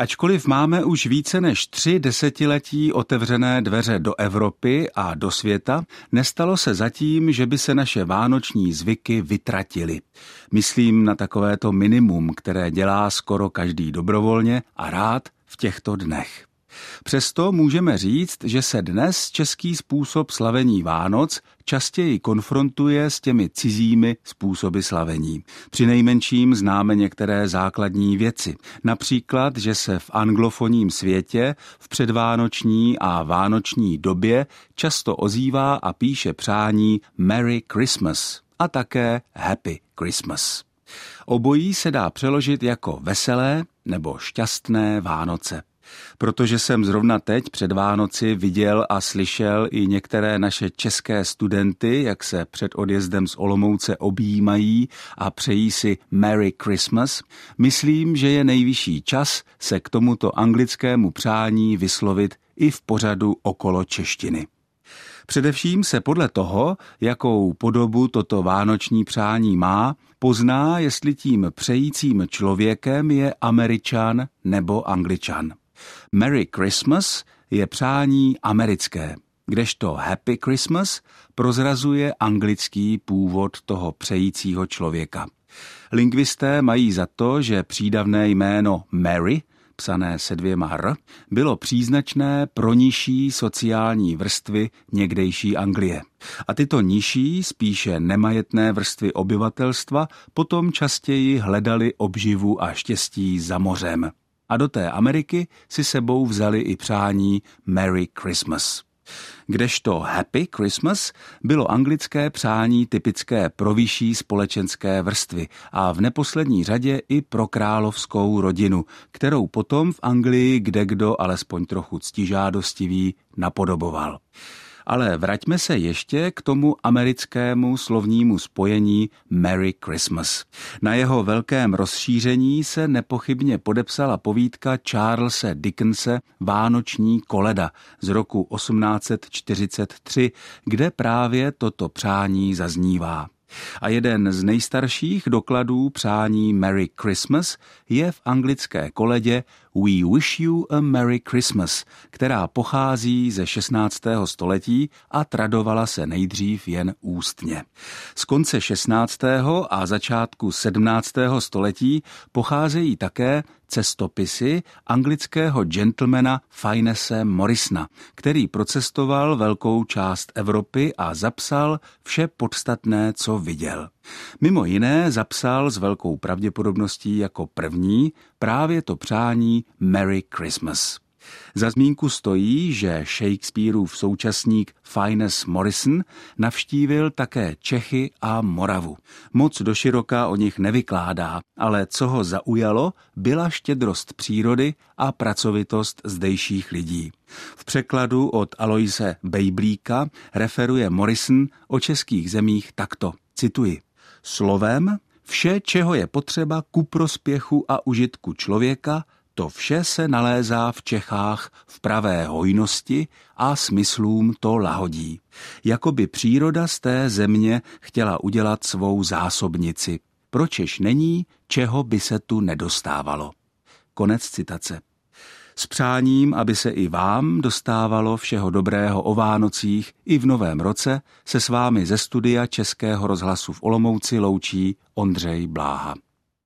Ačkoliv máme už více než tři desetiletí otevřené dveře do Evropy a do světa, nestalo se zatím, že by se naše vánoční zvyky vytratily. Myslím na takovéto minimum, které dělá skoro každý dobrovolně a rád v těchto dnech. Přesto můžeme říct, že se dnes český způsob slavení Vánoc častěji konfrontuje s těmi cizími způsoby slavení. Při nejmenším známe některé základní věci. Například, že se v anglofonním světě v předvánoční a vánoční době často ozývá a píše přání Merry Christmas a také Happy Christmas. Obojí se dá přeložit jako veselé nebo šťastné Vánoce. Protože jsem zrovna teď před Vánoci viděl a slyšel i některé naše české studenty, jak se před odjezdem z Olomouce objímají a přejí si Merry Christmas, myslím, že je nejvyšší čas se k tomuto anglickému přání vyslovit i v pořadu okolo češtiny. Především se podle toho, jakou podobu toto vánoční přání má, pozná, jestli tím přejícím člověkem je američan nebo angličan. Merry Christmas je přání americké, kdežto Happy Christmas prozrazuje anglický původ toho přejícího člověka. Lingvisté mají za to, že přídavné jméno Mary, psané se dvěma R, bylo příznačné pro nižší sociální vrstvy někdejší Anglie. A tyto nižší, spíše nemajetné vrstvy obyvatelstva potom častěji hledali obživu a štěstí za mořem a do té Ameriky si sebou vzali i přání Merry Christmas. Kdežto Happy Christmas bylo anglické přání typické pro vyšší společenské vrstvy a v neposlední řadě i pro královskou rodinu, kterou potom v Anglii kde kdo alespoň trochu ctižádostivý napodoboval. Ale vraťme se ještě k tomu americkému slovnímu spojení Merry Christmas. Na jeho velkém rozšíření se nepochybně podepsala povídka Charlesa Dickense Vánoční koleda z roku 1843, kde právě toto přání zaznívá. A jeden z nejstarších dokladů přání Merry Christmas je v anglické koledě We Wish You a Merry Christmas, která pochází ze 16. století a tradovala se nejdřív jen ústně. Z konce 16. a začátku 17. století pocházejí také cestopisy anglického gentlemana Finese Morrisona, který procestoval velkou část Evropy a zapsal vše podstatné, co viděl. Mimo jiné zapsal s velkou pravděpodobností jako první právě to přání Merry Christmas. Za zmínku stojí, že Shakespeareův současník Fines Morrison navštívil také Čechy a Moravu. Moc doširoka o nich nevykládá, ale co ho zaujalo, byla štědrost přírody a pracovitost zdejších lidí. V překladu od Aloise Bejblíka referuje Morrison o českých zemích takto. Cituji. Slovem, vše, čeho je potřeba ku prospěchu a užitku člověka, to vše se nalézá v Čechách v pravé hojnosti a smyslům to lahodí. Jakoby příroda z té země chtěla udělat svou zásobnici. Pročež není, čeho by se tu nedostávalo. Konec citace. S přáním, aby se i vám dostávalo všeho dobrého o Vánocích i v novém roce, se s vámi ze studia Českého rozhlasu v Olomouci loučí Ondřej Bláha.